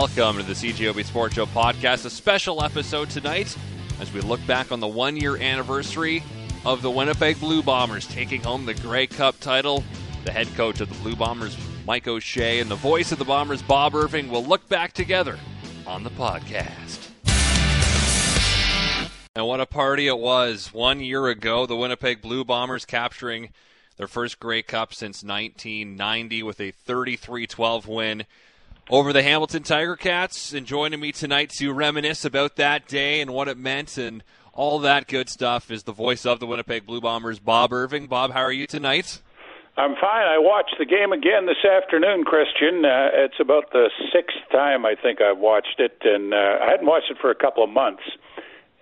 Welcome to the CJOB Sports Show podcast, a special episode tonight as we look back on the one year anniversary of the Winnipeg Blue Bombers taking home the Grey Cup title. The head coach of the Blue Bombers, Mike O'Shea, and the voice of the Bombers, Bob Irving, will look back together on the podcast. And what a party it was one year ago, the Winnipeg Blue Bombers capturing their first Grey Cup since 1990 with a 33 12 win over the Hamilton Tiger Cats. And joining me tonight to reminisce about that day and what it meant and all that good stuff is the voice of the Winnipeg Blue Bombers, Bob Irving. Bob, how are you tonight? I'm fine. I watched the game again this afternoon, Christian. Uh, it's about the sixth time I think I've watched it, and uh, I hadn't watched it for a couple of months,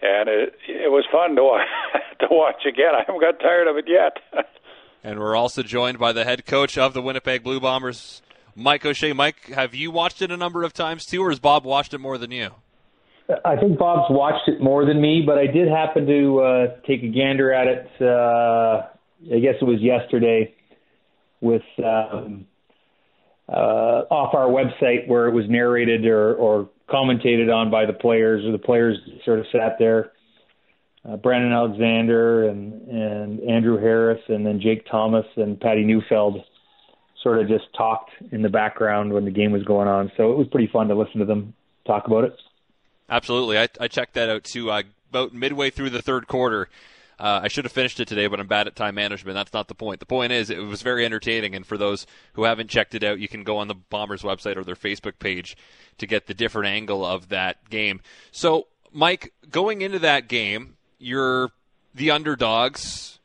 and it it was fun to watch, to watch again. I haven't got tired of it yet. And we're also joined by the head coach of the Winnipeg Blue Bombers, Mike O'Shea. Mike, have you watched it a number of times too, or has Bob watched it more than you? I think Bob's watched it more than me, but I did happen to uh, take a gander at it. Uh, I guess it was yesterday with um, uh, off our website where it was narrated or, or commentated on by the players, or the players sort of sat there uh, Brandon Alexander and and Andrew Harris and then Jake Thomas and Patty Neufeld sort of just talked in the background when the game was going on. So it was pretty fun to listen to them talk about it. Absolutely, I, I checked that out too. Uh, about midway through the third quarter. Uh, I should have finished it today, but I'm bad at time management. That's not the point. The point is, it was very entertaining. And for those who haven't checked it out, you can go on the Bombers website or their Facebook page to get the different angle of that game. So, Mike, going into that game, you're the underdogs.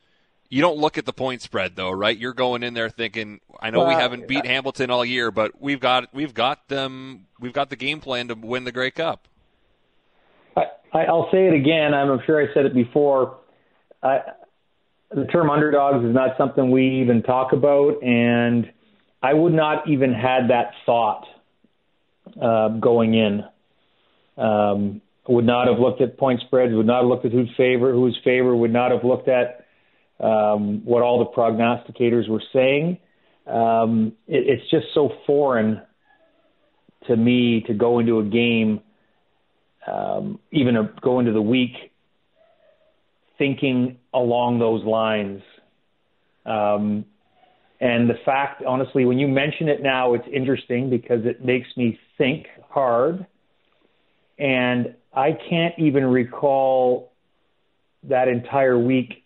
You don't look at the point spread though, right? You're going in there thinking, I know well, we haven't beat Hamilton all year, but we've got we've got them we've got the game plan to win the Grey Cup. I, I'll say it again. I'm sure I said it before. I, the term underdogs is not something we even talk about, and I would not even had that thought uh, going in. Um, would not have looked at point spreads, would not have looked at who's favor, who's favor, would not have looked at um, what all the prognosticators were saying. Um, it, it's just so foreign to me to go into a game, um, even a, go into the week thinking along those lines. Um, and the fact, honestly, when you mention it now, it's interesting because it makes me think hard. And I can't even recall that entire week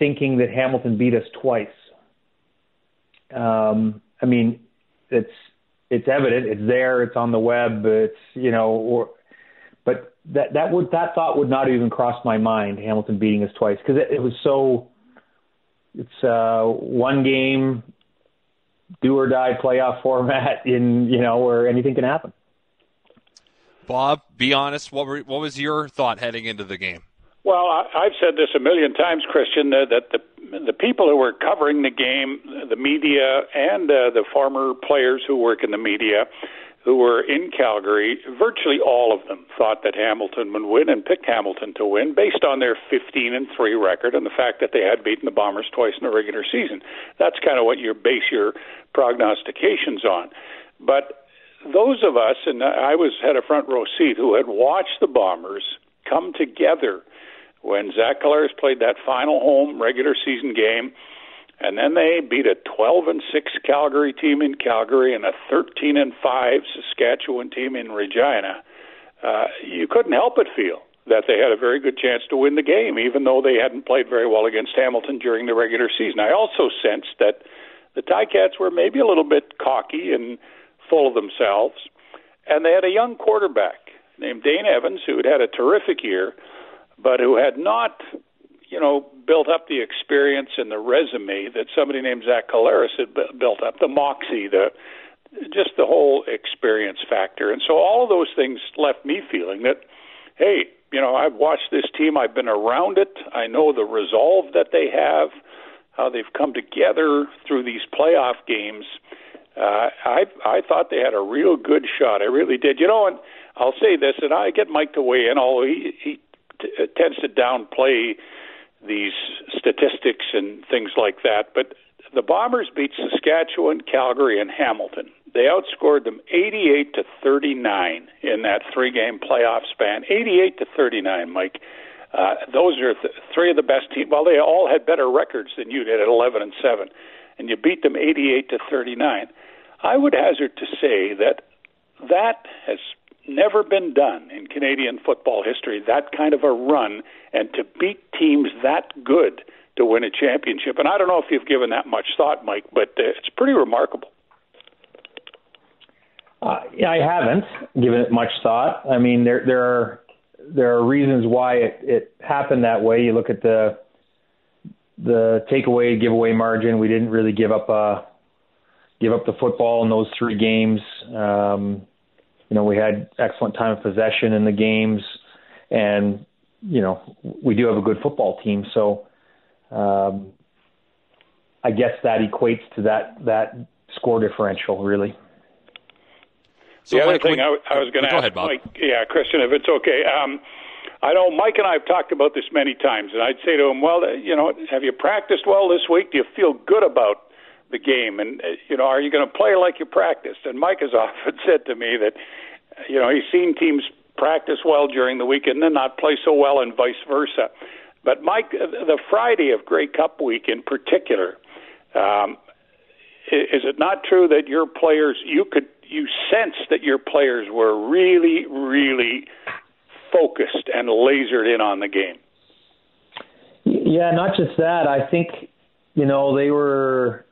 thinking that Hamilton beat us twice. Um, I mean, it's it's evident, it's there, it's on the web, it's you know, or, but that that would that thought would not even cross my mind. Hamilton beating us twice because it, it was so. It's uh, one game, do or die playoff format in you know where anything can happen. Bob, be honest. What were, what was your thought heading into the game? Well, I, have said this a million times, Christian, that the the people who were covering the game, the media, and uh, the former players who work in the media, who were in Calgary, virtually all of them thought that Hamilton would win and picked Hamilton to win based on their 15 and 3 record and the fact that they had beaten the Bombers twice in the regular season. That's kind of what you base your prognostications on. But those of us, and I was had a front row seat, who had watched the Bombers come together when Zach Collaros played that final home regular season game, and then they beat a 12 and 6 Calgary team in Calgary and a 13 and 5 Saskatchewan team in Regina. Uh, you couldn't help but feel that they had a very good chance to win the game, even though they hadn't played very well against Hamilton during the regular season. I also sensed that the Ticats were maybe a little bit cocky and full of themselves. And they had a young quarterback named Dane Evans who had had a terrific year, but who had not, you know, built up the experience and the resume that somebody named Zach Collaros had built up, the moxie, the just the whole experience factor. And so all of those things left me feeling that, hey, you know, I've watched this team, I've been around it, I know the resolve that they have, how they've come together through these playoff games uh, I I thought they had a real good shot. I really did. You know, and I'll say this, and I get Mike to weigh in, although he he t- tends to downplay these statistics and things like that. But the Bombers beat Saskatchewan, Calgary, and Hamilton. They outscored them 88 to 39 in that three-game playoff span. 88 to 39, Mike. Uh, those are th- three of the best teams. Well, they all had better records than you did at 11 and 7, and you beat them 88 to 39. I would hazard to say that that has never been done in Canadian football history. That kind of a run, and to beat teams that good to win a championship. And I don't know if you've given that much thought, Mike, but uh, it's pretty remarkable. Uh, I haven't given it much thought. I mean, there there are there are reasons why it, it happened that way. You look at the the takeaway giveaway margin. We didn't really give up a uh, give up the football in those three games. Um, you know, we had excellent time of possession in the games, and you know, we do have a good football team. So, um, I guess that equates to that that score differential, really. So the other Mike, thing I, I was going to ask, ahead, Mike, yeah, Christian, if it's okay. Um, I know Mike and I have talked about this many times, and I'd say to him, "Well, you know, have you practiced well this week? Do you feel good about the game? And uh, you know, are you going to play like you practiced?" And Mike has often said to me that, you know, he's seen teams practice well during the week and then not play so well, and vice versa. But Mike, uh, the Friday of Grey Cup week in particular, um, is it not true that your players you could you sense that your players were really, really focused and lasered in on the game. Yeah, not just that. I think you know they were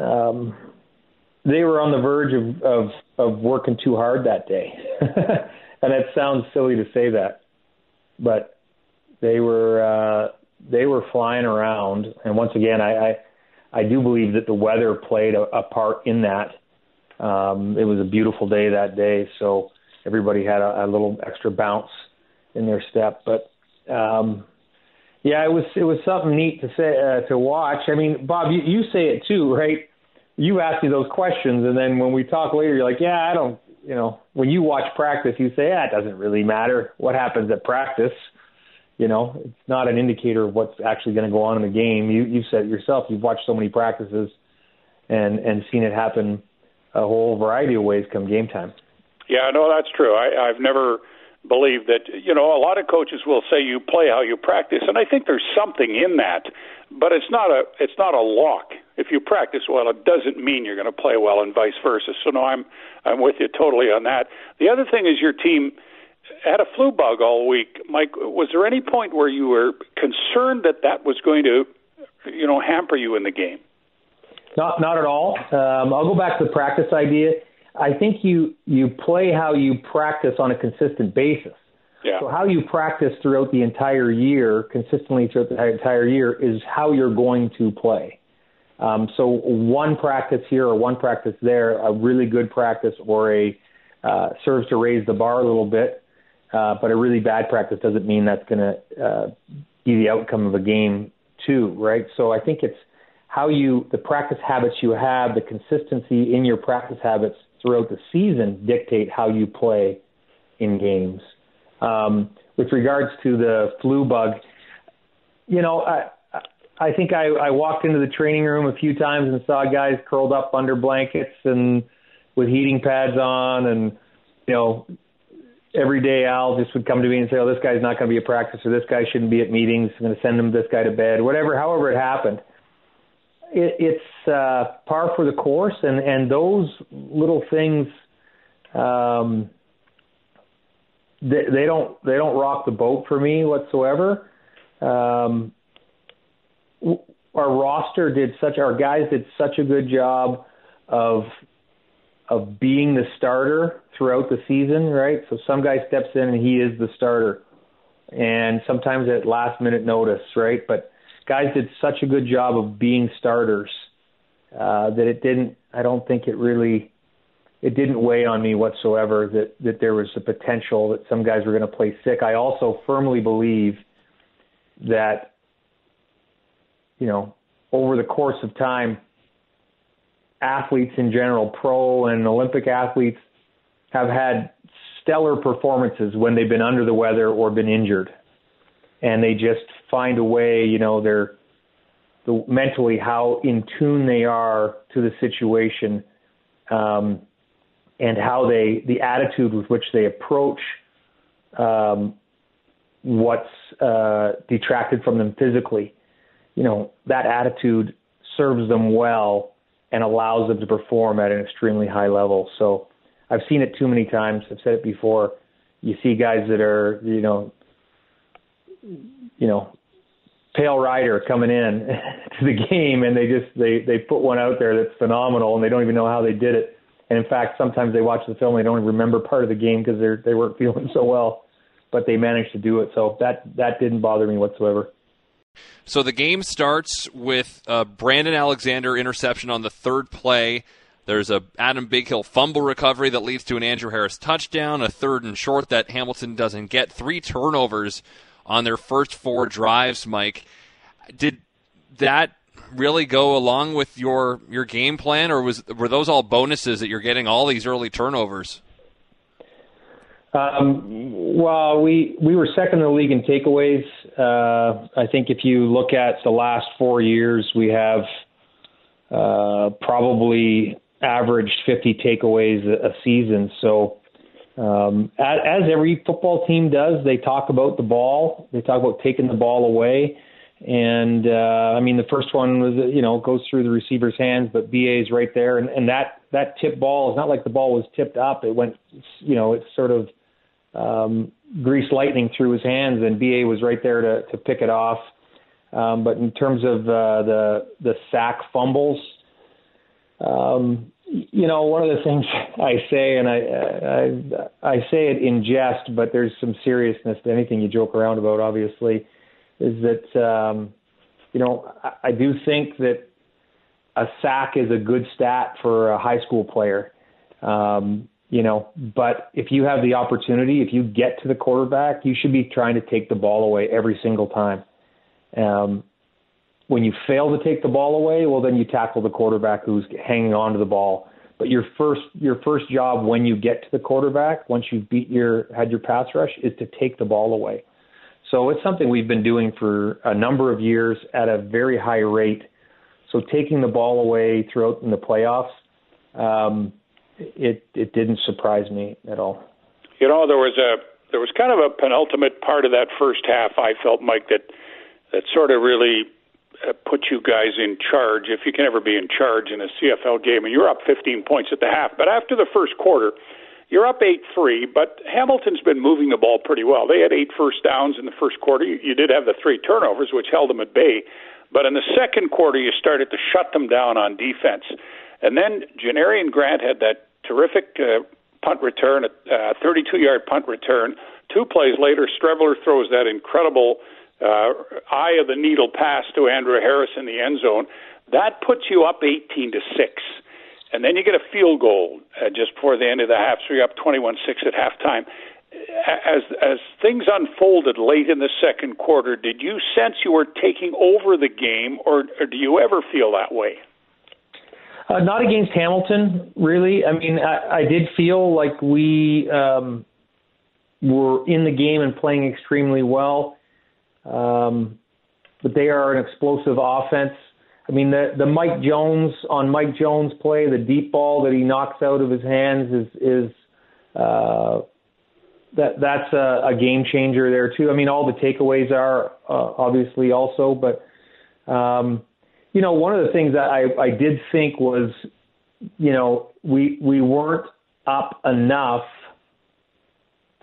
um, they were on the verge of of, of working too hard that day, and it sounds silly to say that, but they were uh, they were flying around. And once again, I, I I do believe that the weather played a, a part in that. Um, it was a beautiful day that day, so everybody had a, a little extra bounce in their step. But um, yeah, it was it was something neat to say uh, to watch. I mean, Bob, you, you say it too, right? You ask me those questions, and then when we talk later, you're like, yeah, I don't. You know, when you watch practice, you say, yeah, it doesn't really matter what happens at practice. You know, it's not an indicator of what's actually going to go on in the game. You you said it yourself. You've watched so many practices, and and seen it happen a whole variety of ways come game time. Yeah, no, that's true. I, I've never believed that. You know, a lot of coaches will say you play how you practice, and I think there's something in that. But it's not a it's not a lock. If you practice well, it doesn't mean you're going to play well, and vice versa. So no, I'm I'm with you totally on that. The other thing is your team had a flu bug all week. Mike, was there any point where you were concerned that that was going to, you know, hamper you in the game? Not not at all. Um, I'll go back to the practice idea. I think you you play how you practice on a consistent basis. Yeah. So how you practice throughout the entire year, consistently throughout the entire year, is how you're going to play. Um, so one practice here or one practice there, a really good practice or a uh, serves to raise the bar a little bit, uh, but a really bad practice doesn't mean that's going to uh, be the outcome of a game too, right? So I think it's how you the practice habits you have, the consistency in your practice habits throughout the season dictate how you play in games. Um, with regards to the flu bug, you know, I I think I, I walked into the training room a few times and saw guys curled up under blankets and with heating pads on, and you know, every day Al just would come to me and say, "Oh, this guy's not going to be at practice, or this guy shouldn't be at meetings. I'm going to send him this guy to bed, whatever, however it happened." It, it's uh, par for the course, and and those little things, um, they, they don't they don't rock the boat for me whatsoever. Um, our roster did such our guys did such a good job of of being the starter throughout the season, right? So some guy steps in and he is the starter, and sometimes at last minute notice, right? But guys did such a good job of being starters uh, that it didn't. I don't think it really. It didn't weigh on me whatsoever that that there was a potential that some guys were going to play sick. I also firmly believe that you know over the course of time, athletes in general, pro and Olympic athletes, have had stellar performances when they've been under the weather or been injured and they just find a way, you know, they're the, mentally how in tune they are to the situation um, and how they the attitude with which they approach um, what's uh, detracted from them physically. You know that attitude serves them well and allows them to perform at an extremely high level. So I've seen it too many times. I've said it before. You see guys that are you know you know pale rider coming in to the game and they just they they put one out there that's phenomenal and they don't even know how they did it. And in fact sometimes they watch the film and they don't remember part of the game because they're they weren't feeling so well but they managed to do it. So that that didn't bother me whatsoever. So the game starts with a Brandon Alexander interception on the third play. There's a Adam Bighill fumble recovery that leads to an Andrew Harris touchdown, a third and short that Hamilton doesn't get, three turnovers on their first four drives, Mike. Did that really go along with your your game plan, or was were those all bonuses that you're getting all these early turnovers? Um, well, we we were second in the league in takeaways. Uh, I think if you look at the last four years, we have uh, probably averaged 50 takeaways a, a season. So um, as, as every football team does, they talk about the ball. They talk about taking the ball away. And uh, I mean, the first one was you know goes through the receiver's hands, but BA is right there, and, and that that tip ball is not like the ball was tipped up. It went, you know, it's sort of um, grease lightning through his hands, and BA was right there to to pick it off. Um, but in terms of uh, the the sack fumbles, um, you know, one of the things I say, and I, I I say it in jest, but there's some seriousness to anything you joke around about. Obviously, is that um, you know I, I do think that a sack is a good stat for a high school player. Um, you know, but if you have the opportunity, if you get to the quarterback, you should be trying to take the ball away every single time. Um, when you fail to take the ball away, well, then you tackle the quarterback who's hanging on to the ball. But your first your first job when you get to the quarterback, once you've beat your had your pass rush, is to take the ball away. So it's something we've been doing for a number of years at a very high rate. So taking the ball away throughout in the playoffs, um, it it didn't surprise me at all. You know, there was a there was kind of a penultimate part of that first half. I felt, Mike, that that sort of really put you guys in charge, if you can ever be in charge in a CFL game, and you're up 15 points at the half. But after the first quarter, you're up 8 3, but Hamilton's been moving the ball pretty well. They had eight first downs in the first quarter. You, you did have the three turnovers, which held them at bay. But in the second quarter, you started to shut them down on defense. And then Janarion Grant had that terrific uh, punt return, a uh, 32 yard punt return. Two plays later, Streveler throws that incredible uh, eye of the needle pass to Andrew Harris in the end zone. That puts you up 18 to six, and then you get a field goal uh, just before the end of the half, so you're up 21-6 at halftime. As as things unfolded late in the second quarter, did you sense you were taking over the game, or, or do you ever feel that way? Uh, not against Hamilton, really. I mean, I, I did feel like we um, were in the game and playing extremely well. Um, but they are an explosive offense. I mean, the the Mike Jones on Mike Jones play, the deep ball that he knocks out of his hands is is uh, that that's a, a game changer there too. I mean, all the takeaways are uh, obviously also, but um, you know, one of the things that I I did think was, you know, we we weren't up enough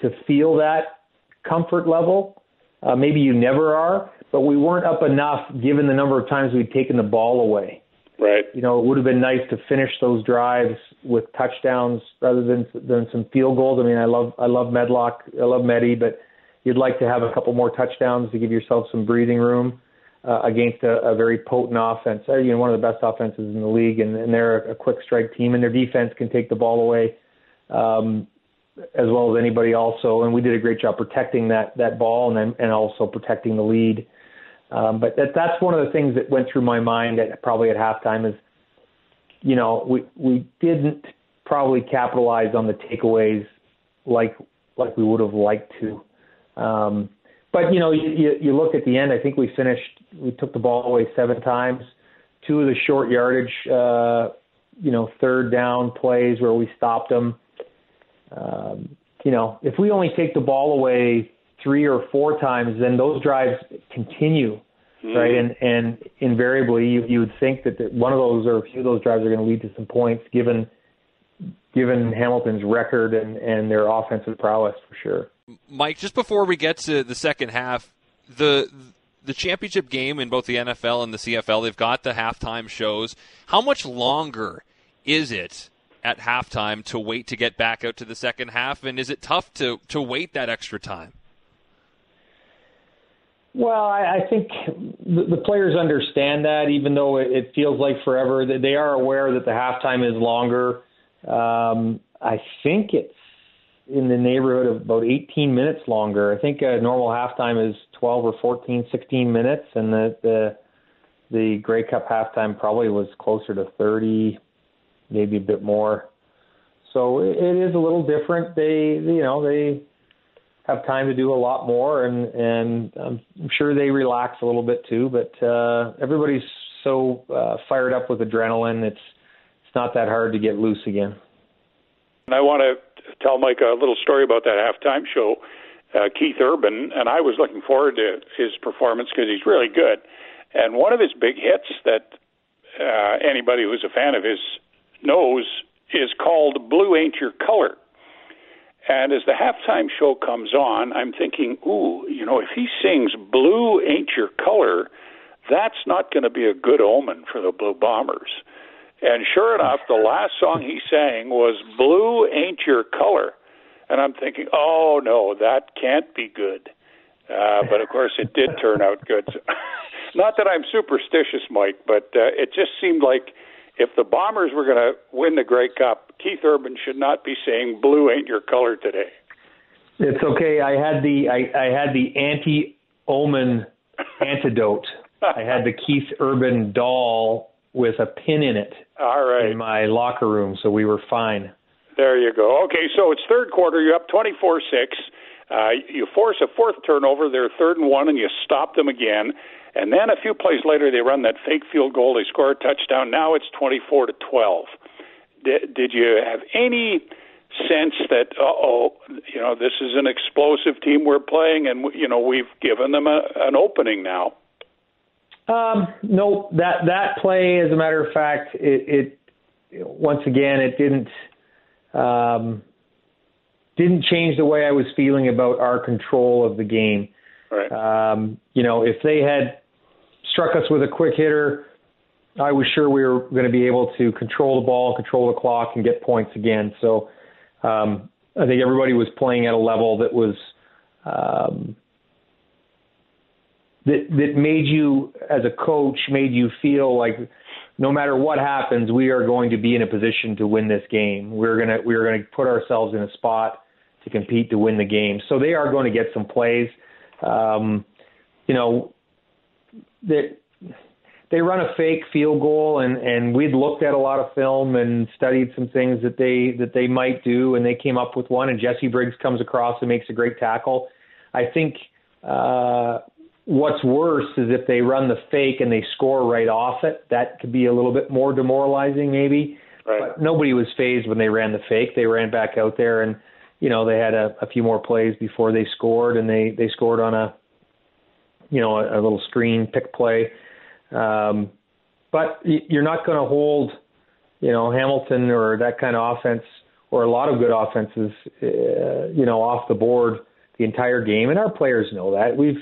to feel that comfort level uh, maybe you never are, but we weren't up enough given the number of times we'd taken the ball away. Right. You know, it would have been nice to finish those drives with touchdowns rather than than some field goals. I mean, I love I love Medlock, I love Medi, but you'd like to have a couple more touchdowns to give yourself some breathing room uh, against a, a very potent offense. Uh, you know, one of the best offenses in the league, and, and they're a quick strike team, and their defense can take the ball away. Um, as well as anybody also, and we did a great job protecting that that ball and then and also protecting the lead. Um, but that that's one of the things that went through my mind at, probably at halftime is, you know, we we didn't probably capitalize on the takeaways like like we would have liked to. Um, but you know, you, you, you look at the end. I think we finished. We took the ball away seven times. Two of the short yardage uh, you know, third down plays where we stopped them. Um, you know, if we only take the ball away three or four times, then those drives continue, mm-hmm. right? And and invariably, you you would think that the, one of those or a few of those drives are going to lead to some points, given given Hamilton's record and and their offensive prowess for sure. Mike, just before we get to the second half, the the championship game in both the NFL and the CFL, they've got the halftime shows. How much longer is it at halftime to wait to get back out to the second half? And is it tough to, to wait that extra time? Well, I, I think the, the players understand that, even though it, it feels like forever. That they are aware that the halftime is longer. Um, I think it's in the neighborhood of about 18 minutes longer. I think a normal halftime is 12 or 14, 16 minutes, and the the the Grey Cup halftime probably was closer to 30, maybe a bit more. So it, it is a little different. They, you know, they have time to do a lot more, and and I'm sure they relax a little bit too. But uh, everybody's so uh, fired up with adrenaline. It's it's not that hard to get loose again. And I want to tell Mike a little story about that halftime show. Uh, Keith Urban, and I was looking forward to his performance because he's really good. And one of his big hits that uh, anybody who's a fan of his knows is called Blue Ain't Your Color. And as the halftime show comes on, I'm thinking, ooh, you know, if he sings Blue Ain't Your Color, that's not going to be a good omen for the Blue Bombers. And sure enough, the last song he sang was Blue Ain't Your Color. And I'm thinking, oh, no, that can't be good. Uh, but of course, it did turn out good. Not that I'm superstitious, Mike, but uh, it just seemed like if the Bombers were going to win the Grey Cup, Keith Urban should not be saying "Blue ain't your color" today. It's okay. I had the I, I had the anti-omen antidote. I had the Keith Urban doll with a pin in it. All right. In my locker room, so we were fine. There you go. Okay, so it's third quarter. You're up 24 6. Uh, you force a fourth turnover. They're third and one, and you stop them again. And then a few plays later, they run that fake field goal. They score a touchdown. Now it's 24 to 12. Did, you have any sense that, oh, you know, this is an explosive team we're playing, and you know we've given them a, an opening now? Um, no, that that play, as a matter of fact, it, it once again it didn't um, didn't change the way I was feeling about our control of the game. Right. Um, you know, if they had struck us with a quick hitter, I was sure we were going to be able to control the ball, control the clock, and get points again. So um, I think everybody was playing at a level that was um, that that made you as a coach made you feel like no matter what happens, we are going to be in a position to win this game. We're gonna we're gonna put ourselves in a spot to compete to win the game. So they are going to get some plays. Um, you know, that they run a fake field goal and and we'd looked at a lot of film and studied some things that they that they might do and they came up with one and Jesse Briggs comes across and makes a great tackle. I think uh what's worse is if they run the fake and they score right off it. That could be a little bit more demoralizing, maybe. Right. But nobody was phased when they ran the fake. They ran back out there, and you know they had a, a few more plays before they scored, and they they scored on a you know a, a little screen pick play. Um, but you're not going to hold you know Hamilton or that kind of offense or a lot of good offenses uh, you know off the board the entire game, and our players know that. We've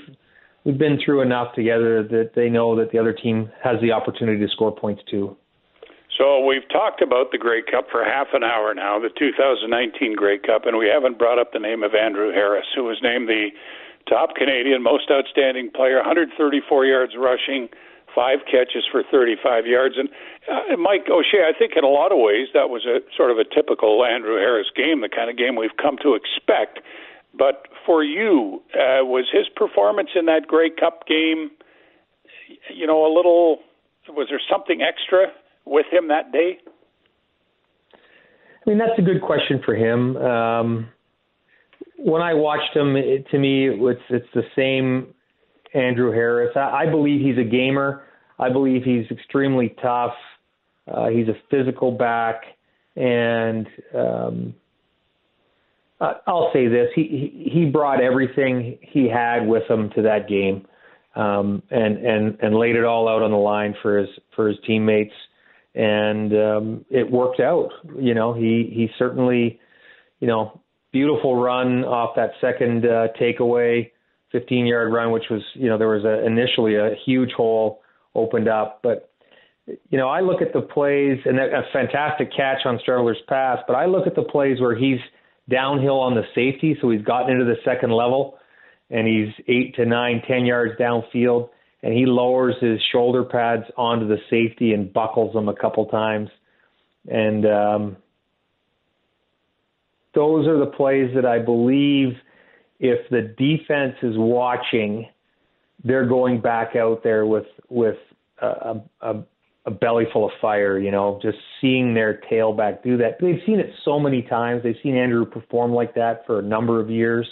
we've been through enough together that they know that the other team has the opportunity to score points too. So we've talked about the Grey Cup for half an hour now, the 2019 Grey Cup, and we haven't brought up the name of Andrew Harris, who was named the top Canadian most outstanding player, 134 yards rushing, five catches for 35 yards. And uh, Mike O'Shea, I think in a lot of ways that was a sort of a typical Andrew Harris game, the kind of game we've come to expect. But for you, uh, was his performance in that Grey Cup game, you know, a little? Was there something extra with him that day? I mean, that's a good question for him. Um, when I watched him, it, to me, it's it's the same Andrew Harris. I, I believe he's a gamer. I believe he's extremely tough. Uh, he's a physical back, and um, I'll say this: he he brought everything he had with him to that game, um, and and and laid it all out on the line for his for his teammates, and um, it worked out. You know, he he certainly, you know, beautiful run off that second uh, takeaway, 15 yard run, which was you know there was a, initially a huge hole opened up, but you know I look at the plays and a fantastic catch on Streveler's pass, but I look at the plays where he's downhill on the safety, so he's gotten into the second level, and he's eight to nine, ten yards downfield, and he lowers his shoulder pads onto the safety and buckles them a couple times, and um, those are the plays that I believe if the defense is watching, they're going back out there with with a, a, a belly full of fire, you know, just seeing their tailback do that. They've seen it so many times. They've seen Andrew perform like that for a number of years.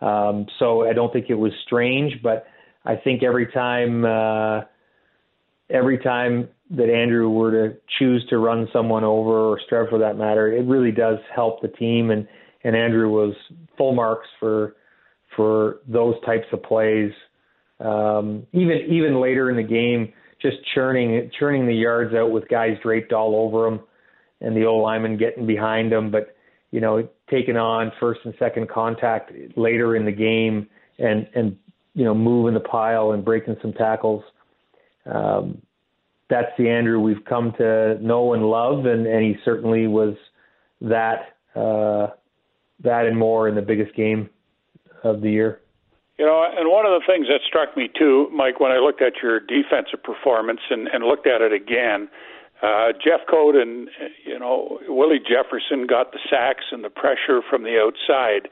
Um, so I don't think it was strange, but I think every time, uh, every time that Andrew were to choose to run someone over or Strev for that matter, it really does help the team. And, and Andrew was full marks for, for those types of plays. Um, even, even later in the game, just churning churning the yards out with guys draped all over him, and the old lineman getting behind him. But you know, taking on first and second contact later in the game, and and you know, moving the pile and breaking some tackles. Um, that's the Andrew we've come to know and love, and, and he certainly was that uh, that and more in the biggest game of the year. You know, and one of the things that struck me too, Mike, when I looked at your defensive performance and, and looked at it again, uh, Jeffcoat and you know Willie Jefferson got the sacks and the pressure from the outside,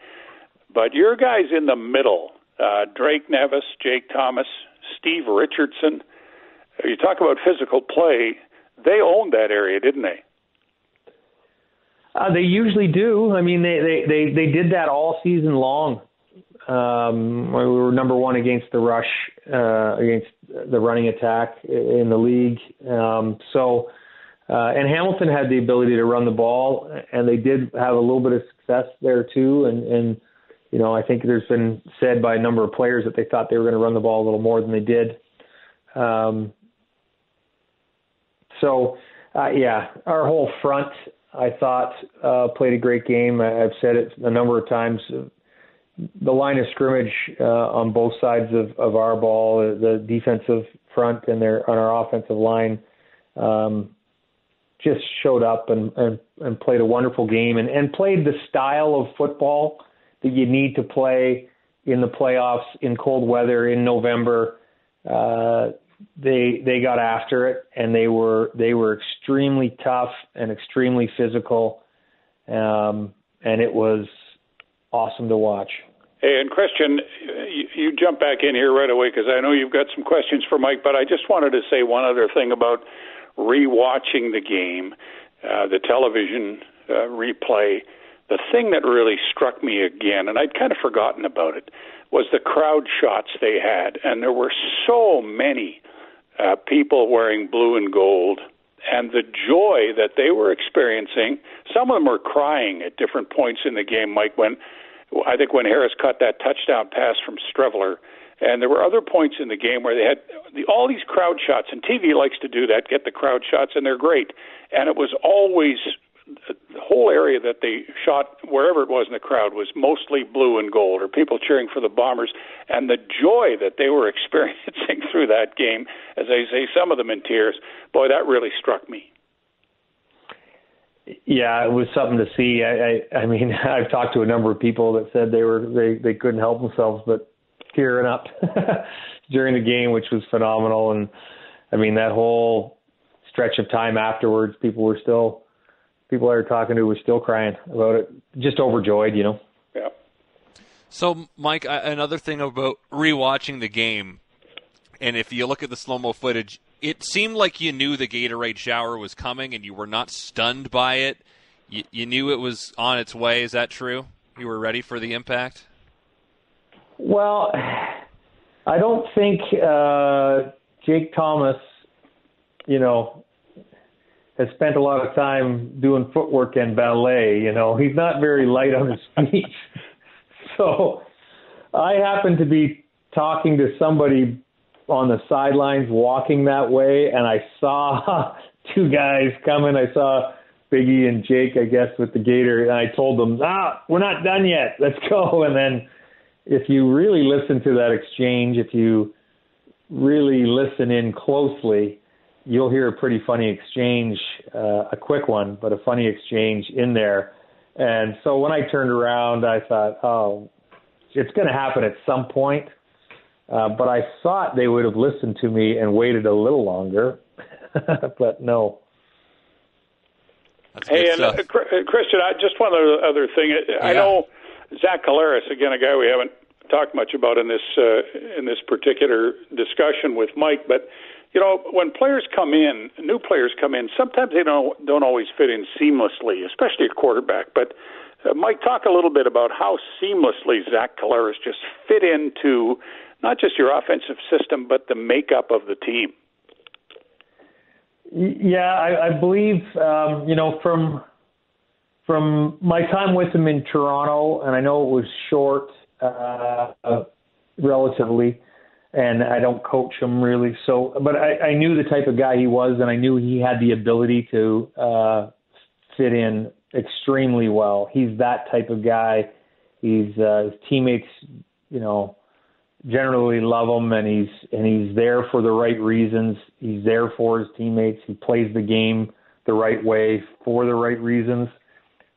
but your guys in the middle, uh, Drake Nevis, Jake Thomas, Steve Richardson. You talk about physical play; they owned that area, didn't they? Uh, they usually do. I mean, they, they they they did that all season long. Um, we were number one against the rush, uh, against the running attack in the league. Um, so, uh, and Hamilton had the ability to run the ball, and they did have a little bit of success there too. And, and you know, I think there's been said by a number of players that they thought they were going to run the ball a little more than they did. Um, so, uh, yeah, our whole front, I thought, uh, played a great game. I've said it a number of times the line of scrimmage uh, on both sides of, of our ball, uh, the defensive front and their on our offensive line, um, just showed up and, and, and played a wonderful game and, and played the style of football that you need to play in the playoffs in cold weather in November. Uh, they they got after it and they were they were extremely tough and extremely physical, um, and it was awesome to watch. Hey, and Christian, you, you jump back in here right away because I know you've got some questions for Mike, but I just wanted to say one other thing about rewatching the game, uh, the television uh, replay. The thing that really struck me again, and I'd kind of forgotten about it, was the crowd shots they had, and there were so many uh, people wearing blue and gold and the joy that they were experiencing. Some of them were crying at different points in the game, Mike, when I think when Harris caught that touchdown pass from Streveler, and there were other points in the game where they had the, all these crowd shots, and TV likes to do that, get the crowd shots, and they're great. And it was always the whole area that they shot, wherever it was in the crowd, was mostly blue and gold, or people cheering for the Bombers, and the joy that they were experiencing through that game, as I say, some of them in tears. Boy, that really struck me. Yeah, it was something to see. I, I, I mean, I've talked to a number of people that said they were they they couldn't help themselves but tearing up during the game, which was phenomenal. And I mean, that whole stretch of time afterwards, people were still people I were talking to were still crying about it, just overjoyed, you know. Yeah. So, Mike, another thing about rewatching the game, and if you look at the slow mo footage, it seemed like you knew the Gatorade shower was coming and you were not stunned by it. You, you knew it was on its way. Is that true? You were ready for the impact? Well, I don't think uh, Jake Thomas, you know, has spent a lot of time doing footwork and ballet. You know, he's not very light on his feet. so I happened to be talking to somebody on the sidelines walking that way, and I saw two guys coming. I saw Biggie and Jake, I guess, with the Gator, and I told them, "Ah, we're not done yet. Let's go." And then, if you really listen to that exchange, if you really listen in closely, you'll hear a pretty funny exchange, uh, a quick one, but a funny exchange in there. And so when I turned around, I thought, oh, it's going to happen at some point. Uh, but I thought they would have listened to me and waited a little longer, but no. That's hey, and uh, uh, Christian, I, just one other thing. Yeah. I know Zach Collaros, again, a guy we haven't talked much about in this uh, in this particular discussion with Mike, but you know, when players come in, new players come in, sometimes they don't don't always fit in seamlessly, especially a quarterback. But uh, Mike, talk a little bit about how seamlessly Zach Collaros just fit into not just your offensive system, but the makeup of the team. Yeah, I, I believe um, you know from from my time with him in Toronto, and I know it was short, uh, uh, relatively and I don't coach him really. So, but I, I knew the type of guy he was, and I knew he had the ability to uh, fit in extremely well. He's that type of guy. He's uh, his teammates, you know, generally love him, and he's and he's there for the right reasons. He's there for his teammates. He plays the game the right way for the right reasons.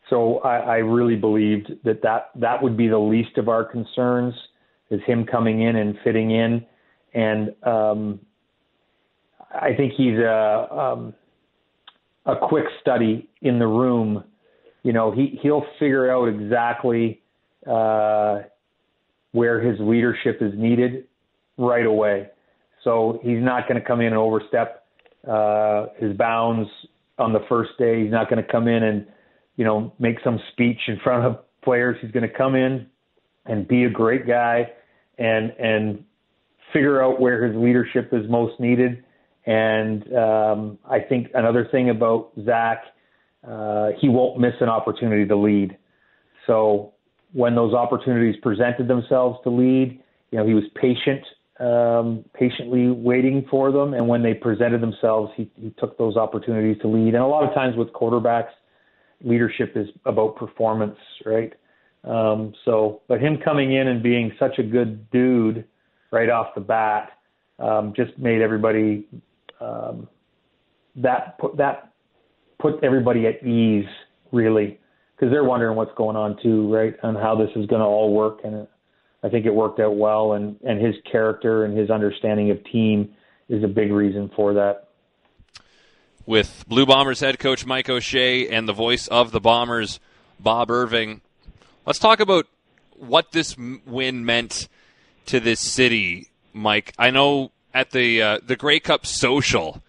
So I, I really believed that, that that would be the least of our concerns is him coming in and fitting in, and um, I think he's a um, a quick study in the room. You know, he he'll figure out exactly uh, where his leadership is needed right away. So he's not going to come in and overstep uh, his bounds on the first day. He's not going to come in and you know make some speech in front of players. He's going to come in and be a great guy and and figure out where his leadership is most needed. And um, I think another thing about Zach, uh, he won't miss an opportunity to lead. So when those opportunities presented themselves to lead, you know, he was patient, um, patiently waiting for them. And when they presented themselves, he, he took those opportunities to lead. And a lot of times with quarterbacks, leadership is about performance, right? Um, so, but him coming in and being such a good dude right off the bat um, just made everybody um, that put that put everybody at ease really because they're wondering what's going on too, right, and how this is going to all work. And I think it worked out well, and and his character and his understanding of team is a big reason for that. With Blue Bombers head coach Mike O'Shea and the voice of the Bombers, Bob Irving, Let's talk about what this win meant to this city, Mike. I know at the uh, the Grey Cup social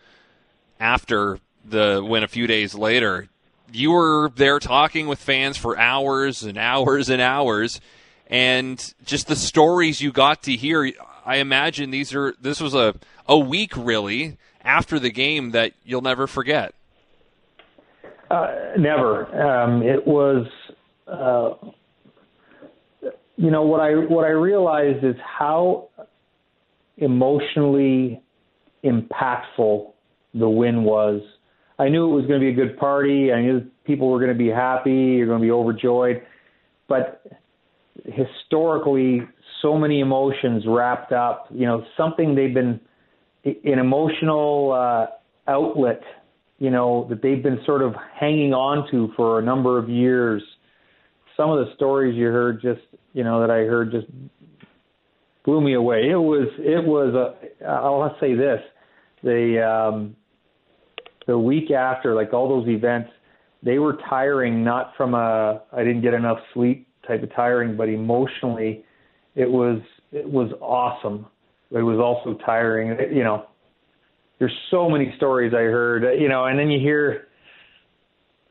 after the win a few days later, you were there talking with fans for hours and hours and hours, and just the stories you got to hear. I imagine these are this was a a week really after the game that you'll never forget. Uh, never. Um, it was. Uh, you know what I what I realized is how emotionally impactful the win was. I knew it was going to be a good party. I knew people were going to be happy. You're going to be overjoyed, but historically, so many emotions wrapped up. You know, something they've been an emotional uh, outlet. You know that they've been sort of hanging on to for a number of years. Some of the stories you heard just you know, that I heard just blew me away. It was it was a I'll say this. The um the week after, like all those events, they were tiring not from a I didn't get enough sleep type of tiring, but emotionally it was it was awesome. It was also tiring. You know, there's so many stories I heard, you know, and then you hear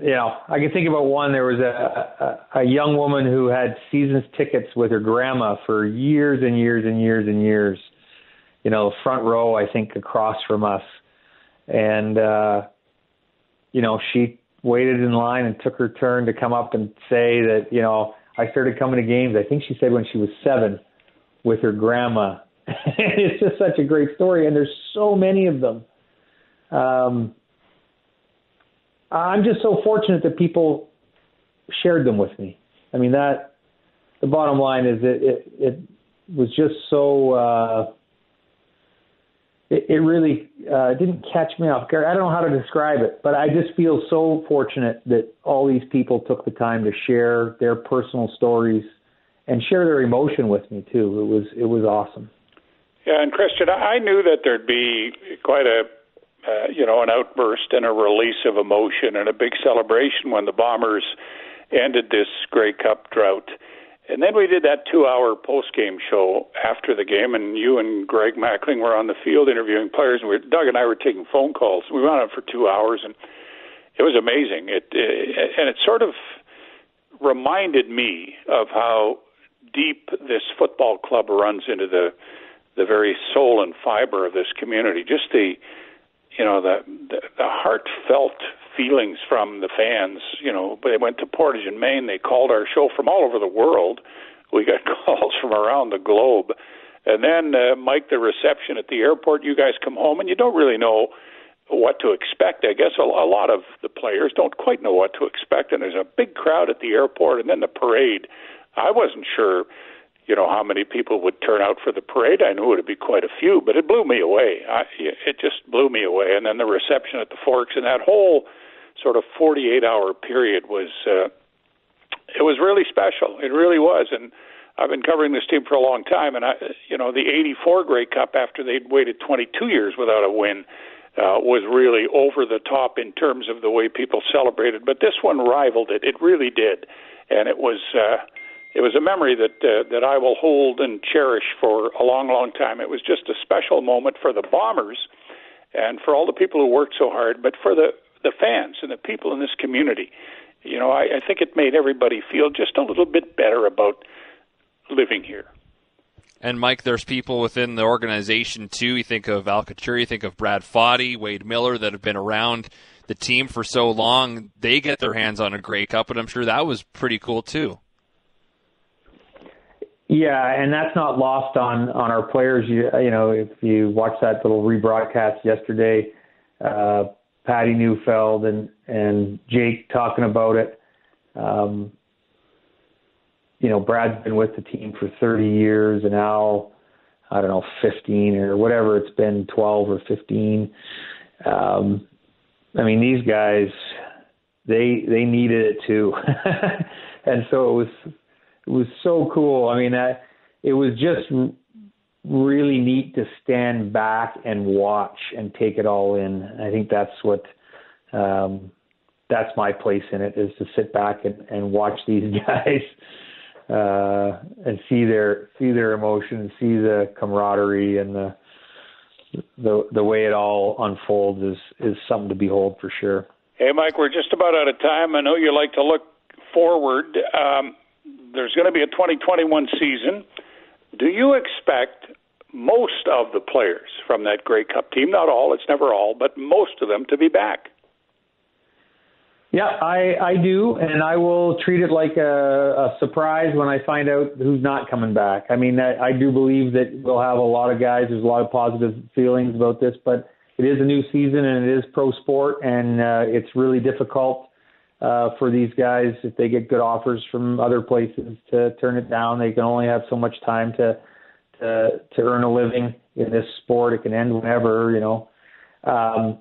you know, I can think about one. There was a, a a young woman who had seasons tickets with her grandma for years and years and years and years. You know, front row, I think, across from us, and uh, you know, she waited in line and took her turn to come up and say that, you know, I started coming to games. I think she said when she was seven with her grandma. it's just such a great story, and there's so many of them. Um, I'm just so fortunate that people shared them with me. I mean that the bottom line is it it, it was just so uh, it, it really uh, didn't catch me off guard. I don't know how to describe it, but I just feel so fortunate that all these people took the time to share their personal stories and share their emotion with me too. It was it was awesome. Yeah, and Christian, I knew that there'd be quite a uh, you know an outburst and a release of emotion and a big celebration when the Bombers ended this Grey Cup drought. And then we did that two-hour post-game show after the game, and you and Greg Mackling were on the field interviewing players, and we, Doug and I were taking phone calls. We went on for two hours, and it was amazing. It, it and it sort of reminded me of how deep this football club runs into the the very soul and fiber of this community. Just the you know the the, the heartfelt feelings from the fans. You know, they went to Portage and Main. They called our show from all over the world. We got calls from around the globe. And then, uh, Mike, the reception at the airport. You guys come home, and you don't really know what to expect. I guess a, a lot of the players don't quite know what to expect, and there's a big crowd at the airport, and then the parade. I wasn't sure you know how many people would turn out for the parade. I knew it would be quite a few, but it blew me away. I, it just blew me away. And then the reception at the Forks and that whole sort of 48 hour period was uh, it was really special. It really was. And I've been covering this team for a long time, and I, you know, the '84 Grey Cup after they'd waited 22 years without a win. Uh, was really over the top in terms of the way people celebrated, but this one rivaled it. It really did, and it was uh, it was a memory that uh, that I will hold and cherish for a long, long time. It was just a special moment for the Bombers and for all the people who worked so hard, but for the the fans and the people in this community. You know, I, I think it made everybody feel just a little bit better about living here. And Mike, there's people within the organization too. You think of Al Couture, you think of Brad Fotty, Wade Miller, that have been around the team for so long. They get their hands on a Grey Cup, and I'm sure that was pretty cool too. Yeah, and that's not lost on on our players. You, you know, if you watch that little rebroadcast yesterday, uh, Patty Neufeld and and Jake talking about it. Um, you know, Brad's been with the team for 30 years, and Al, I don't know, 15 or whatever it's been, 12 or 15. Um, I mean, these guys, they they needed it too, and so it was it was so cool. I mean, that it was just really neat to stand back and watch and take it all in. I think that's what um, that's my place in it is to sit back and, and watch these guys uh, and see their see their emotion and see the camaraderie and the the the way it all unfolds is is something to behold for sure. Hey, Mike, we're just about out of time. I know you like to look forward. Um, there's going to be a 2021 season. Do you expect most of the players from that Grey Cup team, not all, it's never all, but most of them to be back? Yeah, I, I do, and I will treat it like a, a surprise when I find out who's not coming back. I mean, I, I do believe that we'll have a lot of guys. There's a lot of positive feelings about this, but it is a new season and it is pro sport, and uh, it's really difficult uh, for these guys if they get good offers from other places to turn it down. They can only have so much time to to to earn a living in this sport. It can end whenever, you know. Um,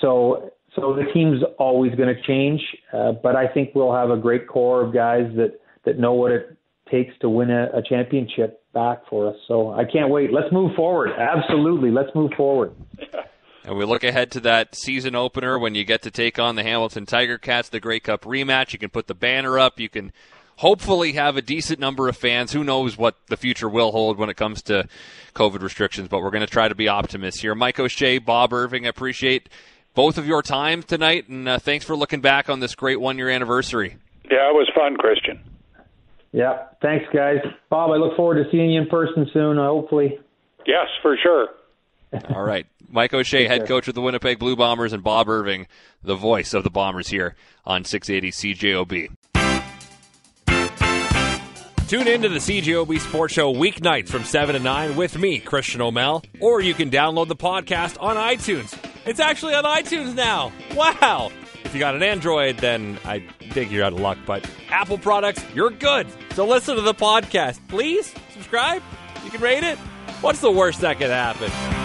so so the team's always going to change, uh, but I think we'll have a great core of guys that that know what it takes to win a, a championship back for us. So I can't wait. Let's move forward. Absolutely, let's move forward. And we look ahead to that season opener when you get to take on the Hamilton Tiger Cats, the Grey Cup rematch. You can put the banner up. You can hopefully have a decent number of fans. Who knows what the future will hold when it comes to COVID restrictions, but we're going to try to be optimists here. Mike O'Shea, Bob Irving, I appreciate both of your time tonight, and uh, thanks for looking back on this great one year anniversary. Yeah, it was fun, Christian. Yeah, thanks, guys. Bob, I look forward to seeing you in person soon, uh, hopefully. Yes, for sure. All right. Mike O'Shea, head coach of the Winnipeg Blue Bombers, and Bob Irving, the voice of the Bombers here on 680 CJOB. Tune in to the CJOB Sports Show weeknights from 7 to 9 with me, Christian O'Mel, or you can download the podcast on iTunes. It's actually on iTunes now. Wow. If you got an Android, then I think you're out of luck, but Apple products, you're good. So listen to the podcast. Please subscribe. You can rate it. What's the worst that could happen?